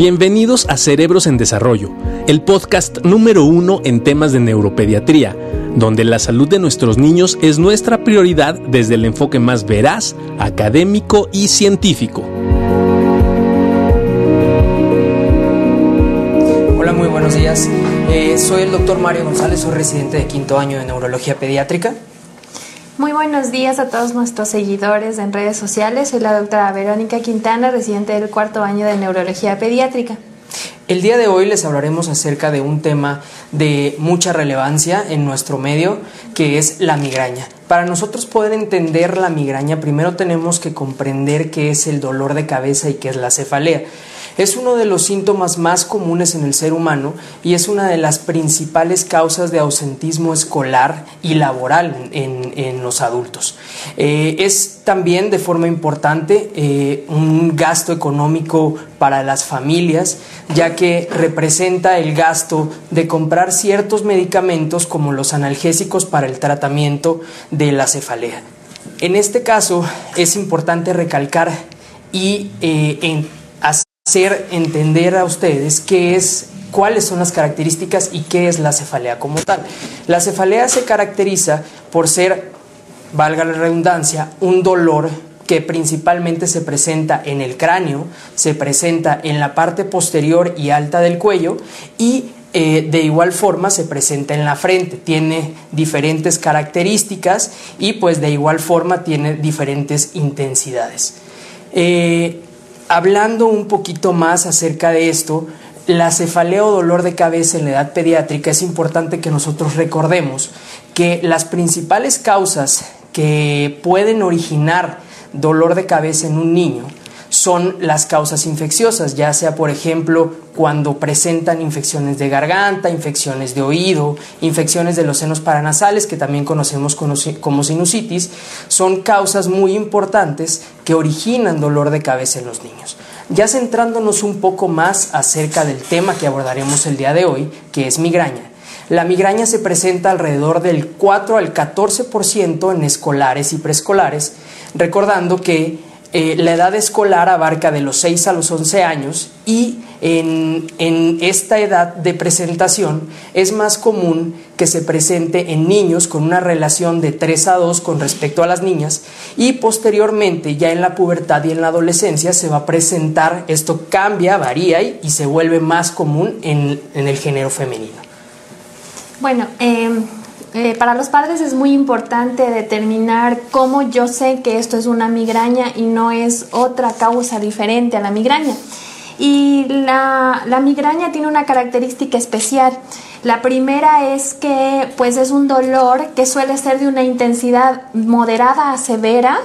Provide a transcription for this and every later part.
Bienvenidos a Cerebros en Desarrollo, el podcast número uno en temas de neuropediatría, donde la salud de nuestros niños es nuestra prioridad desde el enfoque más veraz, académico y científico. Hola, muy buenos días. Eh, soy el doctor Mario González, soy residente de quinto año de neurología pediátrica. Muy buenos días a todos nuestros seguidores en redes sociales. Soy la doctora Verónica Quintana, residente del cuarto año de neurología pediátrica. El día de hoy les hablaremos acerca de un tema de mucha relevancia en nuestro medio, que es la migraña. Para nosotros poder entender la migraña, primero tenemos que comprender qué es el dolor de cabeza y qué es la cefalea. Es uno de los síntomas más comunes en el ser humano y es una de las principales causas de ausentismo escolar y laboral en, los adultos. Eh, es también de forma importante eh, un gasto económico para las familias, ya que representa el gasto de comprar ciertos medicamentos como los analgésicos para el tratamiento de la cefalea. En este caso es importante recalcar y eh, hacer entender a ustedes qué es cuáles son las características y qué es la cefalea como tal. La cefalea se caracteriza por ser, valga la redundancia, un dolor que principalmente se presenta en el cráneo, se presenta en la parte posterior y alta del cuello y eh, de igual forma se presenta en la frente, tiene diferentes características y pues de igual forma tiene diferentes intensidades. Eh, hablando un poquito más acerca de esto, la cefalea o dolor de cabeza en la edad pediátrica es importante que nosotros recordemos que las principales causas que pueden originar dolor de cabeza en un niño son las causas infecciosas, ya sea por ejemplo cuando presentan infecciones de garganta, infecciones de oído, infecciones de los senos paranasales, que también conocemos como sinusitis, son causas muy importantes que originan dolor de cabeza en los niños. Ya centrándonos un poco más acerca del tema que abordaremos el día de hoy, que es migraña. La migraña se presenta alrededor del 4 al 14% en escolares y preescolares, recordando que eh, la edad escolar abarca de los 6 a los 11 años y en, esta edad de presentación es más común que se presente en niños con una relación de 3 a 2 con respecto a las niñas y posteriormente ya en la pubertad y en la adolescencia se va a presentar, esto cambia, varía y, se vuelve más común en, el género femenino. Bueno, eh eh, para los padres es muy importante determinar cómo yo sé que esto es una migraña y no es otra causa diferente a la migraña. Y la, la migraña tiene una característica especial. La primera es que pues es un dolor que suele ser de una intensidad moderada a severa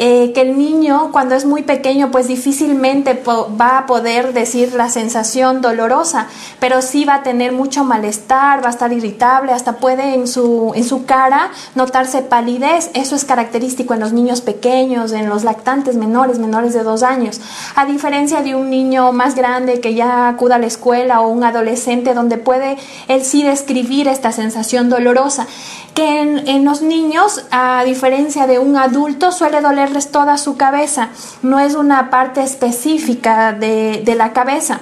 eh, que el niño cuando es muy pequeño pues difícilmente va a poder decir la sensación dolorosa, pero sí va a tener mucho malestar, va a estar irritable, hasta puede en su, en su cara notarse palidez. Eso es característico en los niños pequeños, en los lactantes menores, menores de dos años. A diferencia de un niño más grande que ya acuda a la escuela o un adolescente donde puede él sí describir esta sensación dolorosa, que en, en los niños, a diferencia de un adulto, suele doler toda su cabeza, no es una parte específica de, de la cabeza.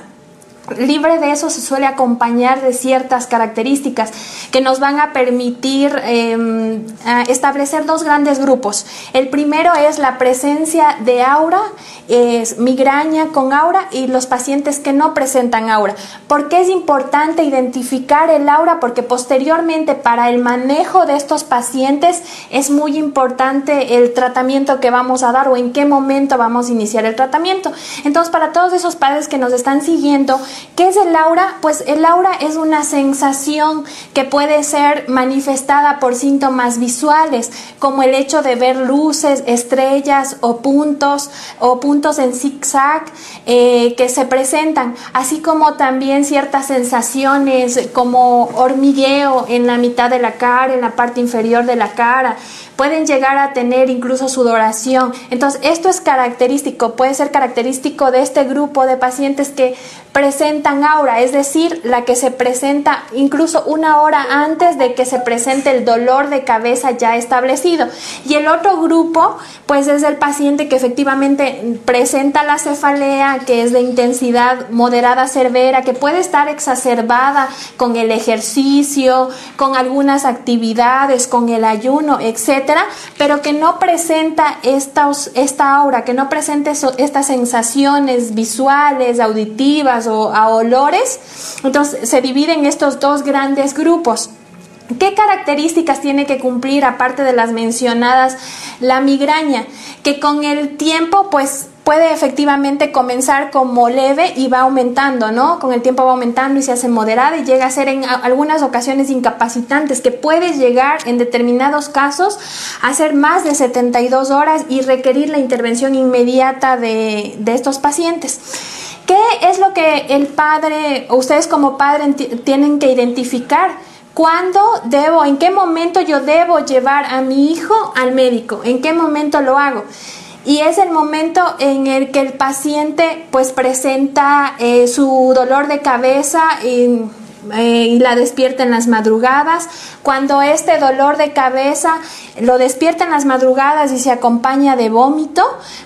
Libre de eso se suele acompañar de ciertas características que nos van a permitir em, establecer dos grandes grupos. El primero es la presencia de aura, es migraña con aura y los pacientes que no presentan aura. ¿Por qué es importante identificar el aura? Porque posteriormente para el manejo de estos pacientes es muy importante el tratamiento que vamos a dar o en qué momento vamos a iniciar el tratamiento. Entonces, para todos esos padres que nos están siguiendo, ¿Qué es el aura? Pues el aura es una sensación que puede ser manifestada por síntomas visuales, como el hecho de ver luces, estrellas o puntos o puntos en zigzag eh, que se presentan, así como también ciertas sensaciones como hormigueo en la mitad de la cara, en la parte inferior de la cara. Pueden llegar a tener incluso sudoración. Entonces, esto es característico, puede ser característico de este grupo de pacientes que presentan presentan aura, es decir, la que se presenta incluso una hora antes de que se presente el dolor de cabeza ya establecido. Y el otro grupo, pues es el paciente que efectivamente presenta la cefalea, que es de intensidad moderada severa, que puede estar exacerbada con el ejercicio, con algunas actividades, con el ayuno, etcétera, pero que no presenta esta, esta aura, que no presenta estas sensaciones visuales, auditivas o a olores. Entonces se dividen estos dos grandes grupos. ¿Qué características tiene que cumplir aparte de las mencionadas la migraña? Que con el tiempo pues puede efectivamente comenzar como leve y va aumentando, ¿no? Con el tiempo va aumentando y se hace moderada y llega a ser en algunas ocasiones incapacitantes, que puede llegar en determinados casos a ser más de 72 horas y requerir la intervención inmediata de, de estos pacientes. ¿Qué es lo que el padre, ustedes como padre tienen que identificar? ¿Cuándo debo, en qué momento yo debo llevar a mi hijo al médico? ¿En qué momento lo hago? Y es el momento en el que el paciente pues presenta eh, su dolor de cabeza y eh, y la despierta en las madrugadas. Cuando este dolor de cabeza lo despierta en las madrugadas y se acompaña de vómito,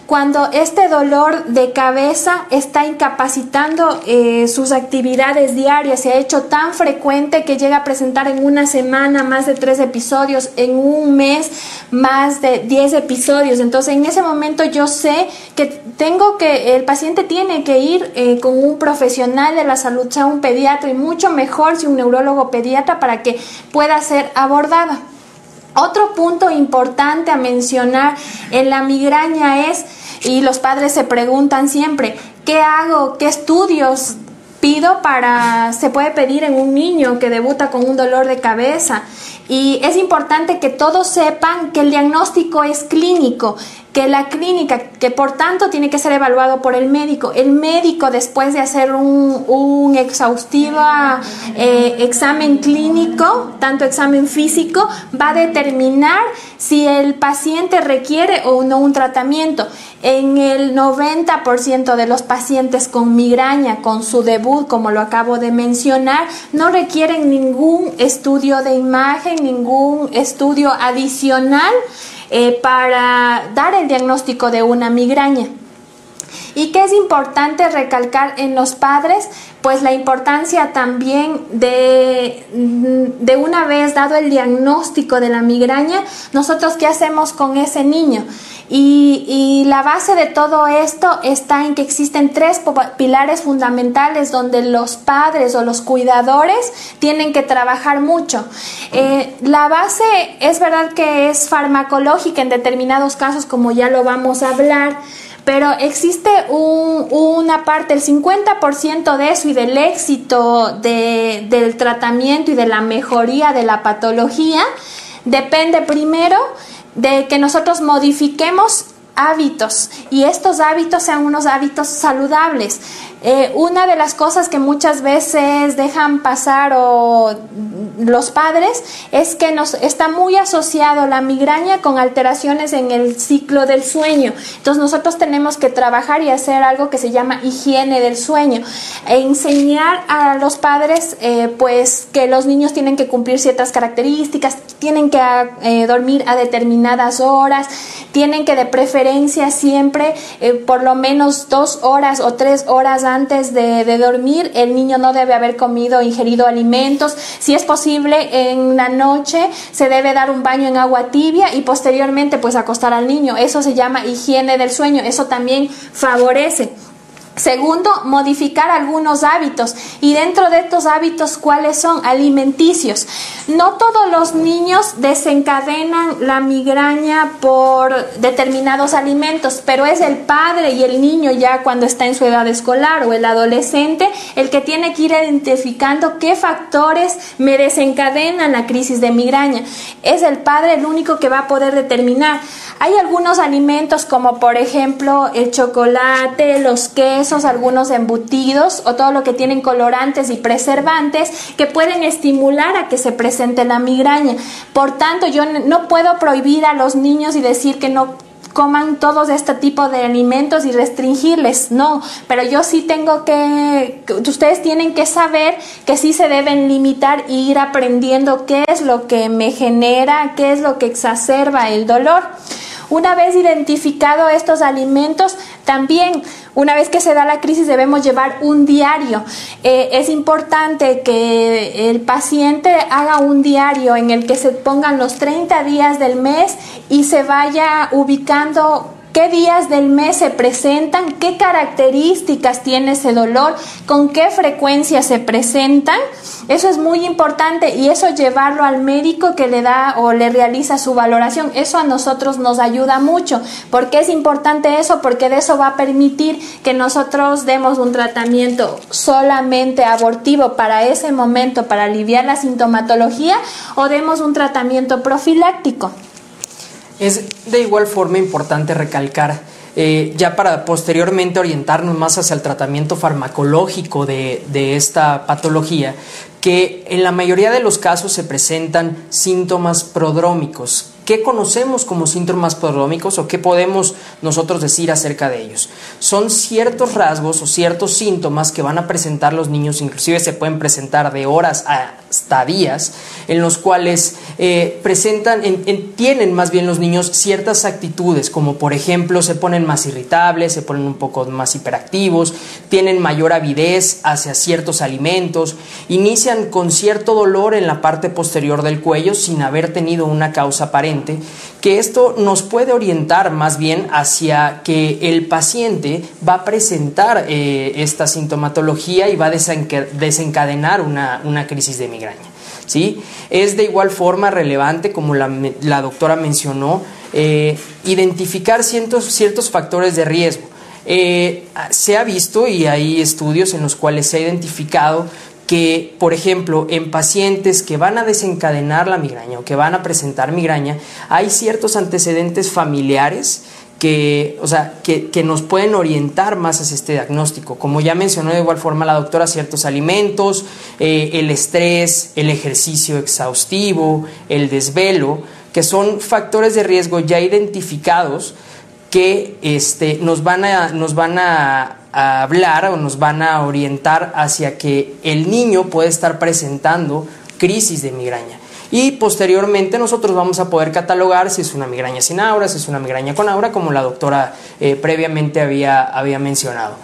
cuando este dolor de cabeza está incapacitando eh, sus actividades diarias, se ha hecho tan frecuente que llega a presentar en una semana más de tres episodios, en un mes más de diez episodios. Entonces en ese momento yo sé que tengo que, el paciente tiene que ir eh, con un profesional de la salud, sea un pediatra y mucho mejor mejor si un neurólogo pediatra para que pueda ser abordada. Otro punto importante a mencionar en la migraña es, y los padres se preguntan siempre, ¿qué hago? ¿Qué estudios pido para, se puede pedir en un niño que debuta con un dolor de cabeza? Y es importante que todos sepan que el diagnóstico es clínico, que la clínica, que por tanto tiene que ser evaluado por el médico. El médico, después de hacer un, un exhaustivo eh, examen clínico, tanto examen físico, va a determinar si el paciente requiere o no un tratamiento. En el 90% de los pacientes con migraña, con su debut, como lo acabo de mencionar, no requieren ningún estudio de imagen, ningún estudio adicional eh, para dar el diagnóstico de una migraña. ¿Y qué es importante recalcar en los padres? Pues la importancia también de, de una vez dado el diagnóstico de la migraña, nosotros qué hacemos con ese niño. Y, y, la base de todo esto está en que existen tres pilares fundamentales donde los padres o los cuidadores tienen que trabajar mucho. Eh, la base es verdad que es farmacológica en determinados casos, como ya lo vamos a hablar pero existe una parte, el 50% de eso y del éxito del tratamiento y de la mejoría de la patología depende primero de que nosotros modifiquemos hábitos y estos hábitos sean unos hábitos saludables. Eh, una de las cosas que muchas veces dejan pasar o los padres es que nos está muy asociado la migraña con alteraciones en el ciclo del sueño. Entonces nosotros tenemos que trabajar y hacer algo que se llama higiene del sueño e enseñar a los padres eh, pues que los niños tienen que cumplir ciertas características, tienen que eh, dormir a determinadas horas, tienen que de preferencia siempre por lo menos dos horas o tres horas antes de, dormir, el niño no debe haber comido o ingerido alimentos. Si es posible, en la noche se debe dar un baño en agua tibia y posteriormente pues acostar al niño. Eso se llama higiene del sueño. Eso también favorece. Segundo, modificar algunos hábitos. Y dentro de estos hábitos, ¿cuáles son? Alimenticios. No todos los niños desencadenan la migraña por determinados alimentos, pero es el padre y el niño ya cuando está en su edad escolar o el adolescente el que tiene que ir identificando qué factores me desencadenan la crisis de migraña. Es el padre el único que va a poder determinar. Hay algunos alimentos como por ejemplo el chocolate, los quesos, algunos embutidos o todo lo que tienen colorantes y preservantes que pueden estimular a que se presente la migraña. Por tanto, yo no puedo prohibir a los niños y decir que no coman todos este tipo de alimentos y restringirles, no, pero yo sí tengo que, ustedes tienen que saber que sí se deben limitar e ir aprendiendo qué es lo que me genera, qué es lo que exacerba el dolor. Una vez identificado estos alimentos, también una vez que se da la crisis debemos llevar un diario. Eh, es importante que el paciente haga un diario en el que se pongan los 30 días del mes y se vaya ubicando qué días del mes se presentan, qué características tiene ese dolor, con qué frecuencia se presentan. Eso es muy importante y eso llevarlo al médico que le da o le realiza su valoración. Eso a nosotros nos ayuda mucho. ¿Por qué es importante eso? Porque de eso va a permitir que nosotros demos un tratamiento solamente abortivo para ese momento, para aliviar la sintomatología, o demos un tratamiento profiláctico. Es de igual forma importante recalcar, eh, ya para posteriormente orientarnos más hacia el tratamiento farmacológico de, de esta patología, que en la mayoría de los casos se presentan síntomas prodrómicos, ¿Qué conocemos como síntomas prodrómicos o qué podemos nosotros decir acerca de ellos? Son ciertos rasgos o ciertos síntomas que van a presentar los niños, inclusive se pueden presentar de horas hasta días, en los cuales eh, presentan, tienen más bien los niños ciertas actitudes, como por ejemplo se ponen más irritables, se ponen un poco más hiperactivos, tienen mayor avidez hacia ciertos alimentos, inician con cierto dolor en la parte posterior del cuello sin haber tenido una causa aparente que esto nos puede orientar más bien hacia que el paciente va a presentar eh, esta sintomatología y va a desencadenar una, crisis de migraña. ¿sí? Es de igual forma relevante, como la, doctora mencionó, eh, identificar ciertos, factores de riesgo. Eh, se ha visto y hay estudios en los cuales se ha identificado que, por ejemplo, en pacientes que van a desencadenar la migraña o que van a presentar migraña, hay ciertos antecedentes familiares que, o sea, que, nos pueden orientar más hacia este diagnóstico. Como ya mencionó de igual forma la doctora, ciertos alimentos, eh, el estrés, el ejercicio exhaustivo, el desvelo, que son factores de riesgo ya identificados que este, nos van a, nos van a a hablar o nos van a orientar hacia que el niño puede estar presentando crisis de migraña. Y posteriormente nosotros vamos a poder catalogar si es una migraña sin aura, si es una migraña con aura, como la doctora eh, previamente había, había mencionado.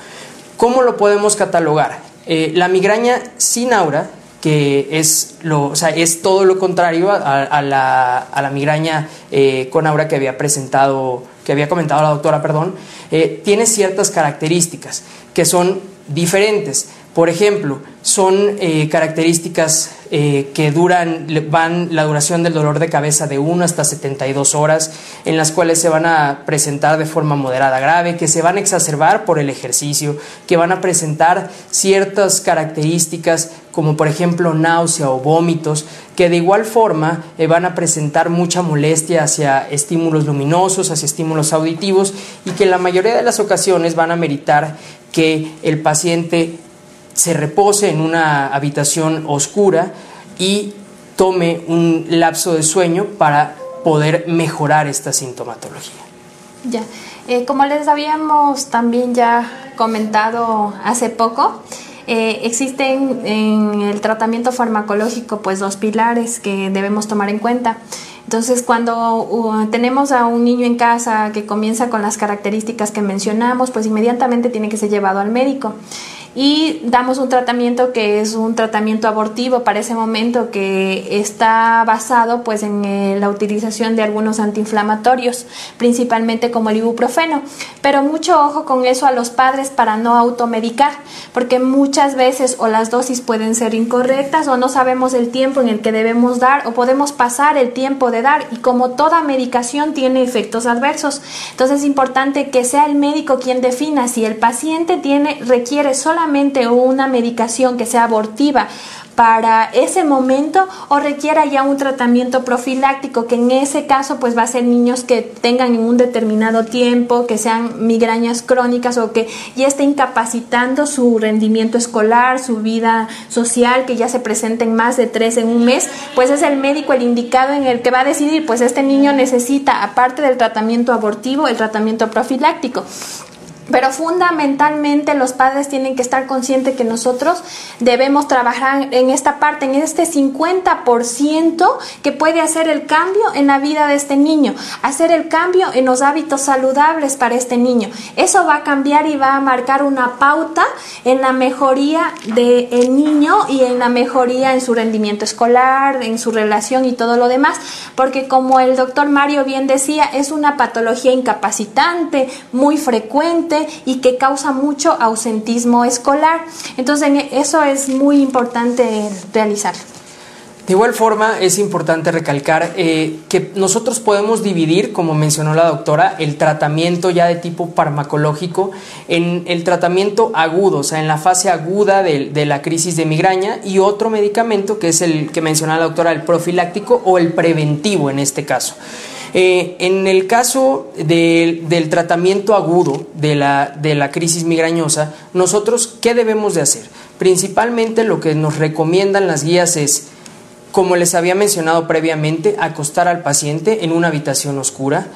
¿Cómo lo podemos catalogar? Eh, la migraña sin aura, que es, lo, o sea, es todo lo contrario a, la, a la, migraña eh, con aura que había presentado que había comentado la doctora, perdón, eh, tiene ciertas características que son diferentes. Por ejemplo, son eh, características eh, que duran, van la duración del dolor de cabeza de 1 hasta 72 horas, en las cuales se van a presentar de forma moderada grave, que se van a exacerbar por el ejercicio, que van a presentar ciertas características como por ejemplo náusea o vómitos, que de igual forma eh, van a presentar mucha molestia hacia estímulos luminosos, hacia estímulos auditivos y que en la mayoría de las ocasiones van a meritar que el paciente se repose en una habitación oscura y tome un lapso de sueño para poder mejorar esta sintomatología. Ya, eh, como les habíamos también ya comentado hace poco, eh, existen en el tratamiento farmacológico pues dos pilares que debemos tomar en cuenta. Entonces, cuando uh, tenemos a un niño en casa que comienza con las características que mencionamos, pues inmediatamente tiene que ser llevado al médico y damos un tratamiento que es un tratamiento abortivo para ese momento que está basado pues en eh, la utilización de algunos antiinflamatorios, principalmente como el ibuprofeno. Pero mucho ojo con eso a los padres para no automedicar, porque muchas veces o las dosis pueden ser incorrectas o no sabemos el tiempo en el que debemos dar o podemos pasar el tiempo de dar y como toda medicación tiene efectos adversos. Entonces es importante que sea el médico quien defina si el paciente tiene requiere solamente una medicación que sea abortiva para ese momento o requiera ya un tratamiento profiláctico, que en ese caso pues va a ser niños que tengan en un determinado tiempo, que sean migrañas crónicas o que ya esté incapacitando su rendimiento escolar, su vida social, que ya se presenten más de tres en un mes, pues es el médico el indicado en el que va a decidir, pues este niño necesita, aparte del tratamiento abortivo, el tratamiento profiláctico. Pero fundamentalmente los padres tienen que estar conscientes que nosotros debemos trabajar en esta parte, en este 50% que puede hacer el cambio en la vida de este niño, hacer el cambio en los hábitos saludables para este niño. Eso va a cambiar y va a marcar una pauta en la mejoría del niño y en la mejoría en su rendimiento escolar, en su relación y todo lo demás, porque como el doctor Mario bien decía, es una patología incapacitante, muy frecuente, y que causa mucho ausentismo escolar. Entonces eso es muy importante realizar. De igual forma, es importante recalcar eh, que nosotros podemos dividir, como mencionó la doctora, el tratamiento ya de tipo farmacológico en el tratamiento agudo, o sea, en la fase aguda de, de la crisis de migraña, y otro medicamento que es el que mencionó la doctora, el profiláctico o el preventivo en este caso. Eh, en el caso del tratamiento agudo de la, crisis migrañosa, nosotros, ¿qué debemos de hacer? Principalmente lo que nos recomiendan las guías es, como les había mencionado previamente, acostar al paciente en una habitación oscura,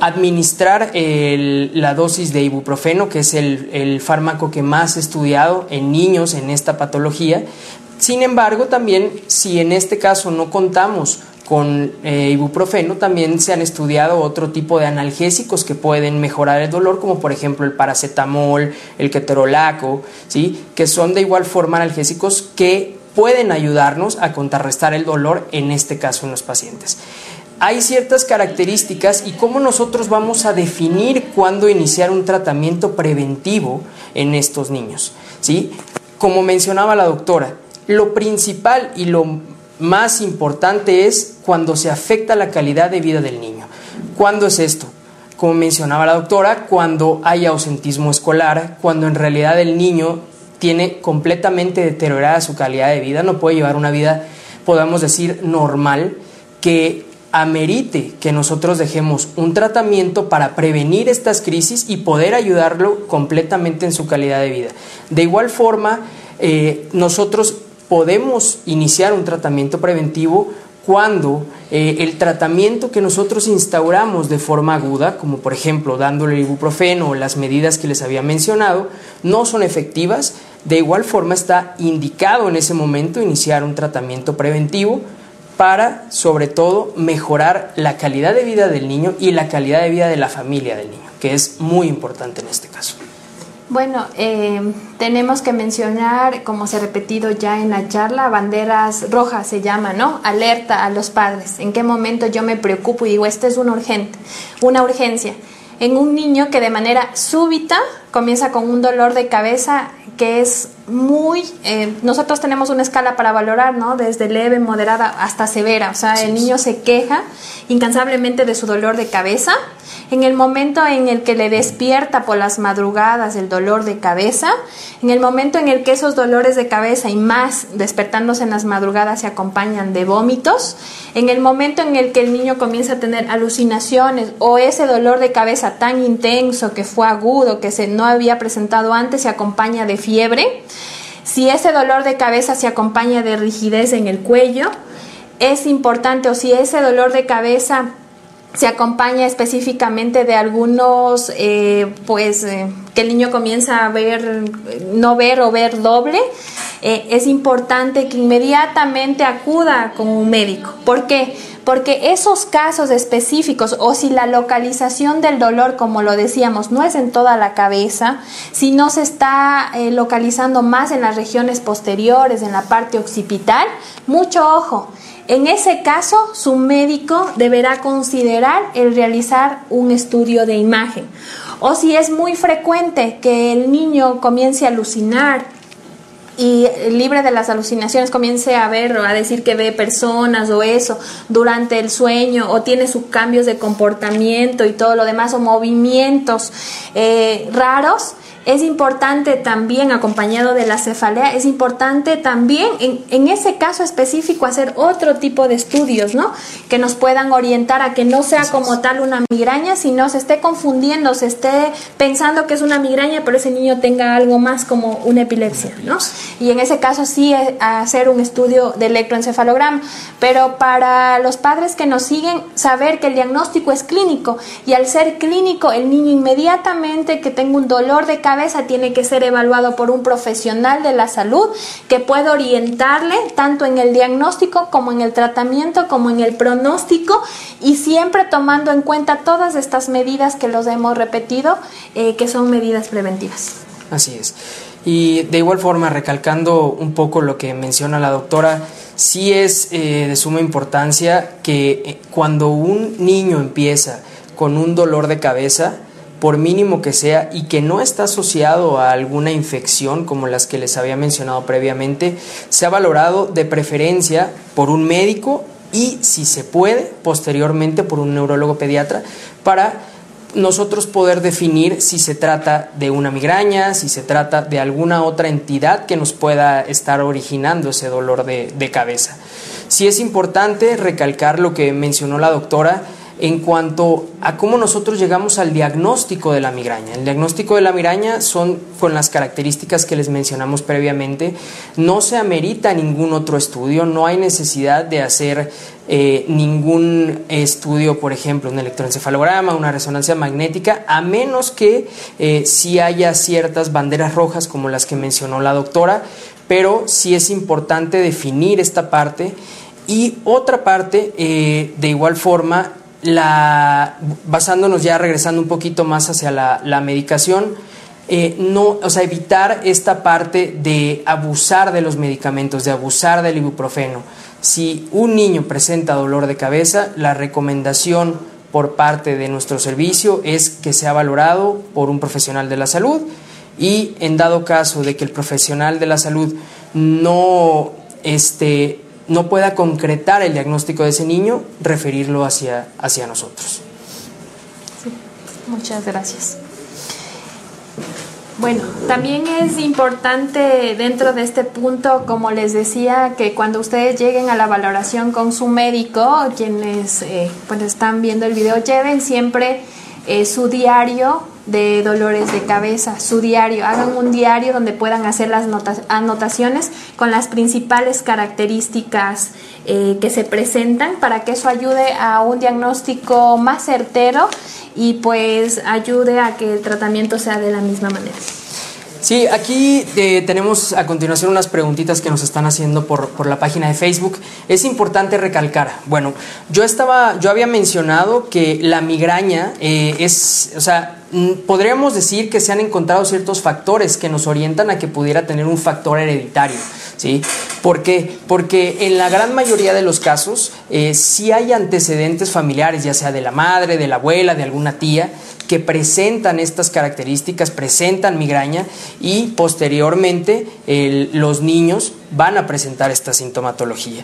administrar la dosis de ibuprofeno, que es el, el, fármaco que más he estudiado en niños en esta patología. Sin embargo, también si en este caso no contamos con eh, ibuprofeno también se han estudiado otro tipo de analgésicos que pueden mejorar el dolor, como por ejemplo el paracetamol, el ketorolaco, ¿sí? que son de igual forma analgésicos que pueden ayudarnos a contrarrestar el dolor, en este caso en los pacientes. Hay ciertas características y cómo nosotros vamos a definir cuándo iniciar un tratamiento preventivo en estos niños. ¿sí? Como mencionaba la doctora, lo principal y lo más importante es cuando se afecta la calidad de vida del niño. ¿Cuándo es esto? Como mencionaba la doctora, cuando hay ausentismo escolar, cuando en realidad el niño tiene completamente deteriorada su calidad de vida, no puede llevar una vida, podamos decir, normal, que amerite que nosotros dejemos un tratamiento para prevenir estas crisis y poder ayudarlo completamente en su calidad de vida. De igual forma, eh, nosotros podemos iniciar un tratamiento preventivo cuando eh, el tratamiento que nosotros instauramos de forma aguda, como por ejemplo dándole el ibuprofeno o las medidas que les había mencionado, no son efectivas, de igual forma está indicado en ese momento iniciar un tratamiento preventivo para, sobre todo, mejorar la calidad de vida del niño y la calidad de vida de la familia del niño, que es muy importante en este caso. Bueno, eh, tenemos que mencionar, como se ha repetido ya en la charla, banderas rojas se llama, ¿no? Alerta a los padres. ¿En qué momento yo me preocupo y digo, esto es una urgente, una urgencia? En un niño que de manera súbita comienza con un dolor de cabeza que es muy, eh, nosotros tenemos una escala para valorar, ¿no? Desde leve, moderada hasta severa. O sea, el niño se queja incansablemente de su dolor de cabeza en el momento en el que le despierta por las madrugadas el dolor de cabeza, en el momento en el que esos dolores de cabeza y más despertándose en las madrugadas se acompañan de vómitos, en el momento en el que el niño comienza a tener alucinaciones o ese dolor de cabeza tan intenso que fue agudo, que se no había presentado antes, se acompaña de fiebre, si ese dolor de cabeza se acompaña de rigidez en el cuello, es importante, o si ese dolor de cabeza se acompaña específicamente de algunos, eh, pues, eh, que el niño comienza a ver, no ver o ver doble, eh, es importante que inmediatamente acuda con un médico. ¿Por qué? Porque esos casos específicos o si la localización del dolor, como lo decíamos, no es en toda la cabeza, si no se está localizando más en las regiones posteriores, en la parte occipital, mucho ojo en ese caso, su médico deberá considerar el realizar un estudio de imagen. O si es muy frecuente que el niño comience a alucinar y libre de las alucinaciones comience a ver o a decir que ve personas o eso durante el sueño o tiene sus cambios de comportamiento y todo lo demás o movimientos eh, raros, es importante también, acompañado de la cefalea, es importante también en, en, ese caso específico hacer otro tipo de estudios, ¿no? Que nos puedan orientar a que no sea como tal una migraña, sino se esté confundiendo, se esté pensando que es una migraña, pero ese niño tenga algo más como una epilepsia, ¿no? Y en ese caso sí hacer un estudio de electroencefalograma. Pero para los padres que nos siguen, saber que el diagnóstico es clínico y al ser clínico, el niño inmediatamente que tenga un dolor de cabeza, tiene que ser evaluado por un profesional de la salud que pueda orientarle tanto en el diagnóstico como en el tratamiento como en el pronóstico y siempre tomando en cuenta todas estas medidas que los hemos repetido eh, que son medidas preventivas. Así es. Y de igual forma, recalcando un poco lo que menciona la doctora, sí es eh, de suma importancia que eh, cuando un niño empieza con un dolor de cabeza, por mínimo que sea, y que no está asociado a alguna infección como las que les había mencionado previamente, se ha valorado de preferencia por un médico y, si se puede, posteriormente por un neurólogo pediatra para nosotros poder definir si se trata de una migraña, si se trata de alguna otra entidad que nos pueda estar originando ese dolor de, cabeza. Sí es importante recalcar lo que mencionó la doctora, en cuanto a cómo nosotros llegamos al diagnóstico de la migraña. El diagnóstico de la migraña son con las características que les mencionamos previamente. No se amerita ningún otro estudio, no hay necesidad de hacer eh, ningún estudio, por ejemplo, un electroencefalograma, una resonancia magnética, a menos que eh, sí haya ciertas banderas rojas como las que mencionó la doctora, pero sí es importante definir esta parte. Y otra parte, eh, de igual forma, la, basándonos ya regresando un poquito más hacia la, medicación, eh, no, o sea, evitar esta parte de abusar de los medicamentos, de abusar del ibuprofeno. Si un niño presenta dolor de cabeza, la recomendación por parte de nuestro servicio es que sea valorado por un profesional de la salud y en dado caso de que el profesional de la salud no este, no pueda concretar el diagnóstico de ese niño, referirlo hacia, hacia nosotros. muchas gracias. Bueno, también es importante dentro de este punto, como les decía, que cuando ustedes lleguen a la valoración con su médico, quienes eh, pues están viendo el video, lleven siempre eh, su diario de dolores de cabeza, su diario. Hagan un diario donde puedan hacer las anotaciones con las principales características eh, que se presentan para que eso ayude a un diagnóstico más certero y pues ayude a que el tratamiento sea de la misma manera. Sí, aquí eh, tenemos a continuación unas preguntitas que nos están haciendo por, por, la página de Facebook. Es importante recalcar, bueno, yo estaba, yo había mencionado que la migraña eh, es, o sea, podríamos decir que se han encontrado ciertos factores que nos orientan a que pudiera tener un factor hereditario. ¿sí? ¿Por qué? Porque en la gran mayoría de los casos eh, sí hay antecedentes familiares, ya sea de la madre, de la abuela, de alguna tía, que presentan estas características, presentan migraña y posteriormente los niños van a presentar esta sintomatología.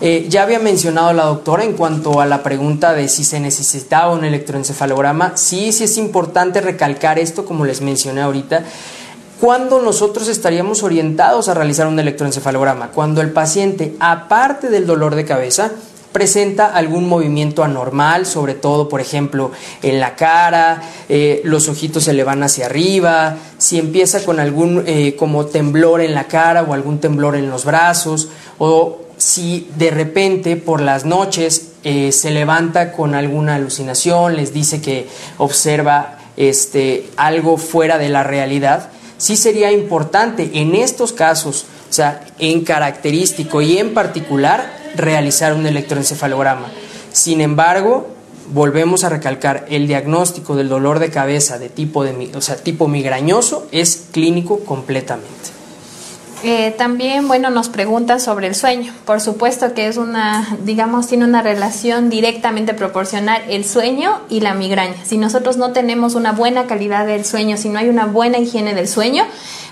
Eh, ya había mencionado la doctora en cuanto a la pregunta de si se necesitaba un electroencefalograma. Sí, sí es importante recalcar esto, como les mencioné ahorita. ¿Cuándo nosotros estaríamos orientados a realizar un electroencefalograma? Cuando el paciente, aparte del dolor de cabeza, presenta algún movimiento anormal, sobre todo, por ejemplo, en la cara, eh, los ojitos se le van hacia arriba, si empieza con algún eh, como temblor en la cara o algún temblor en los brazos, o si de repente por las noches eh, se levanta con alguna alucinación, les dice que observa este, algo fuera de la realidad, sí sería importante en estos casos, o sea, en característico y en particular, realizar un electroencefalograma. Sin embargo, volvemos a recalcar, el diagnóstico del dolor de cabeza de tipo, de, o sea, tipo migrañoso es clínico completamente. Eh, también, bueno, nos preguntan sobre el sueño. Por supuesto que es una, digamos, tiene una relación directamente proporcional el sueño y la migraña. Si nosotros no tenemos una buena calidad del sueño, si no hay una buena higiene del sueño,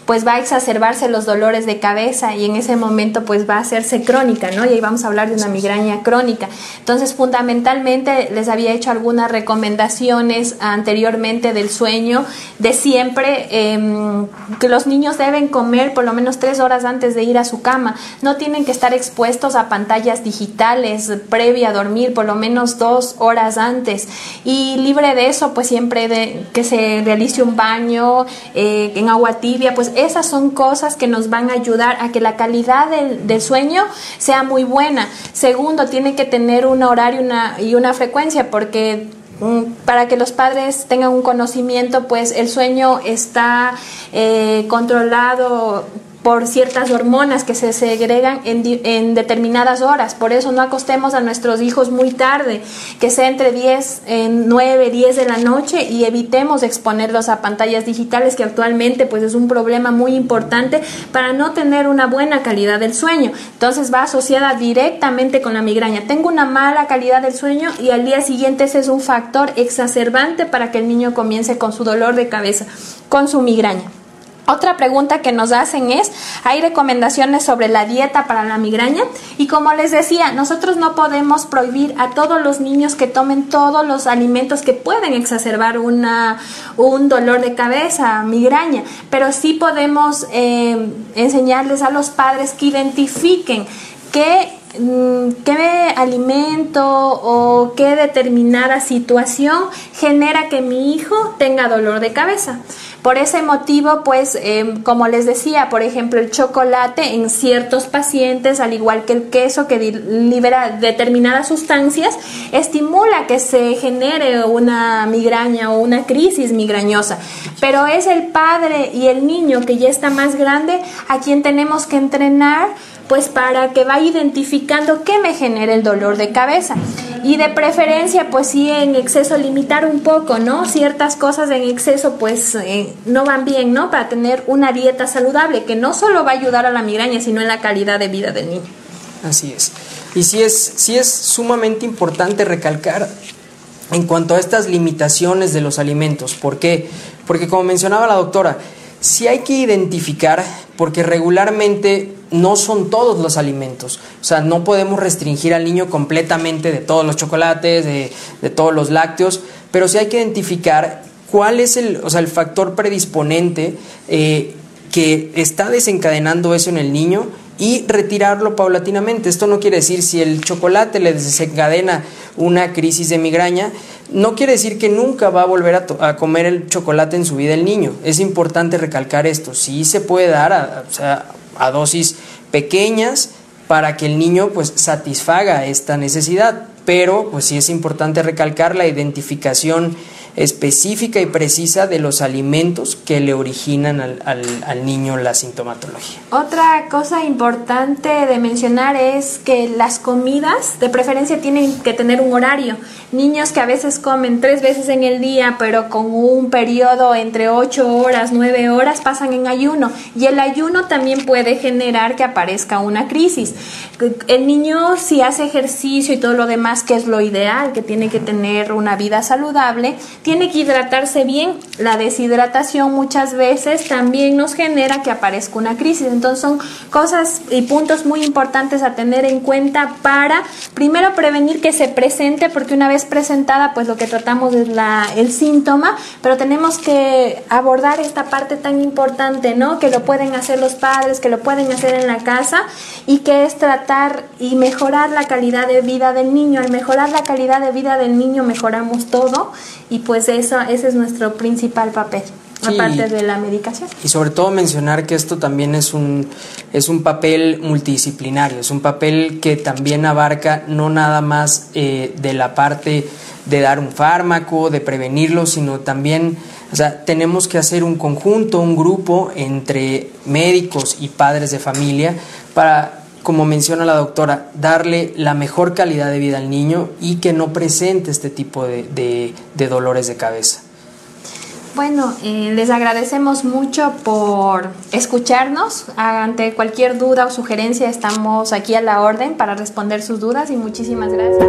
pues va a exacerbarse los dolores de cabeza y en ese momento pues va a hacerse crónica, ¿no? Y ahí vamos a hablar de una migraña crónica. Entonces, fundamentalmente les había hecho algunas recomendaciones anteriormente del sueño, de siempre em, que los niños deben comer por lo menos tres horas antes de ir a su cama, no tienen que estar expuestos a pantallas digitales previa a dormir, por lo menos dos horas antes. Y libre de eso, pues siempre de, que se realice un baño eh, en agua tibia, pues esas son cosas que nos van a ayudar a que la calidad del, del sueño sea muy buena. Segundo, tiene que tener un horario una, y una frecuencia, porque mm, para que los padres tengan un conocimiento, pues el sueño está eh, controlado por ciertas hormonas que se segregan en, en, determinadas horas. Por eso no acostemos a nuestros hijos muy tarde, que sea entre 10, en 9, 10 de la noche y evitemos exponerlos a pantallas digitales que actualmente pues es un problema muy importante para no tener una buena calidad del sueño. Entonces va asociada directamente con la migraña. Tengo una mala calidad del sueño y al día siguiente ese es un factor exacerbante para que el niño comience con su dolor de cabeza, con su migraña. Otra pregunta que nos hacen es, ¿hay recomendaciones sobre la dieta para la migraña? Y como les decía, nosotros no podemos prohibir a todos los niños que tomen todos los alimentos que pueden exacerbar una, un dolor de cabeza, migraña, pero sí podemos eh, enseñarles a los padres que identifiquen qué Mm, qué alimento o qué determinada situación genera que mi hijo tenga dolor de cabeza. Por ese motivo, pues, em, como les decía, por ejemplo, el chocolate en ciertos pacientes, al igual que el queso que libera determinadas sustancias, estimula que se genere una migraña o una crisis migrañosa. Pero es el padre y el niño que ya está más grande a quien tenemos que entrenar pues para que vaya identificando qué me genera el dolor de cabeza. Y de preferencia, pues sí, en exceso limitar un poco, ¿no? Ciertas cosas en exceso, pues eh, no van bien, ¿no? Para tener una dieta saludable, que no solo va a ayudar a la migraña, sino en la calidad de vida del niño. Así es. Y sí es, sí es sumamente importante recalcar en cuanto a estas limitaciones de los alimentos. ¿Por qué? Porque como mencionaba la doctora, sí hay que identificar, porque regularmente no son todos los alimentos. O sea, no podemos restringir al niño completamente de todos los chocolates, de, todos los lácteos, pero sí hay que identificar cuál es el, o sea, el factor predisponente eh, que está desencadenando eso en el niño y retirarlo paulatinamente. Esto no quiere decir si el chocolate le desencadena una crisis de migraña, no quiere decir que nunca va a volver a, comer el chocolate en su vida el niño. Es importante recalcar esto. Sí se puede dar a, dosis pequeñas para que el niño pues satisfaga esta necesidad, pero pues sí es importante recalcar la identificación específica y precisa de los alimentos que le originan al, al, niño la sintomatología. Otra cosa importante de mencionar es que las comidas de preferencia tienen que tener un horario. Niños que a veces comen tres veces en el día, pero con un periodo entre ocho horas, nueve horas, pasan en ayuno. Y el ayuno también puede generar que aparezca una crisis. El niño si hace ejercicio y todo lo demás, que es lo ideal, que tiene que tener una vida saludable, tiene que hidratarse bien. La deshidratación muchas veces también nos genera que aparezca una crisis. Entonces son cosas y puntos muy importantes a tener en cuenta para primero prevenir que se presente, porque una vez presentada, pues lo que tratamos es la, el síntoma, pero tenemos que abordar esta parte tan importante, ¿no? Que lo pueden hacer los padres, que lo pueden hacer en la casa y que es tratar y mejorar la calidad de vida del niño. Al mejorar la calidad de vida del niño mejoramos todo y pues pues eso, ese es nuestro principal papel. aparte de la medicación. Y sobre todo mencionar que esto también es un, es un papel multidisciplinario, es un papel que también abarca no nada más eh, de la parte de dar un fármaco, de prevenirlo, sino también, o sea, tenemos que hacer un conjunto, un grupo entre médicos y padres de familia para como menciona la doctora, darle la mejor calidad de vida al niño y que no presente este tipo de, dolores de cabeza. Bueno, eh, les agradecemos mucho por escucharnos. Ante cualquier duda o sugerencia estamos aquí a la orden para responder sus dudas y muchísimas gracias.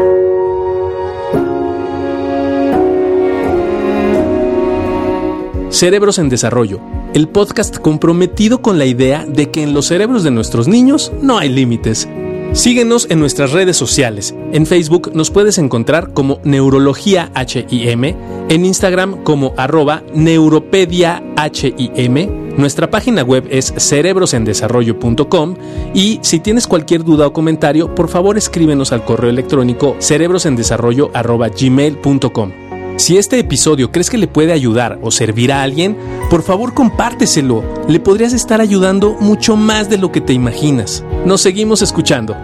Cerebros en Desarrollo el podcast comprometido con la idea de que en los cerebros de nuestros niños no hay límites. Síguenos en nuestras redes sociales. En Facebook nos puedes encontrar como Neurología HIM, en Instagram como arroba Neuropedia HIM, nuestra página web es cerebrosendesarrollo.com y si tienes cualquier duda o comentario, por favor escríbenos al correo electrónico cerebrosendesarrollo.gmail.com. Si este episodio crees que le puede ayudar o servir a alguien, por favor compárteselo. Le podrías estar ayudando mucho más de lo que te imaginas. Nos seguimos escuchando.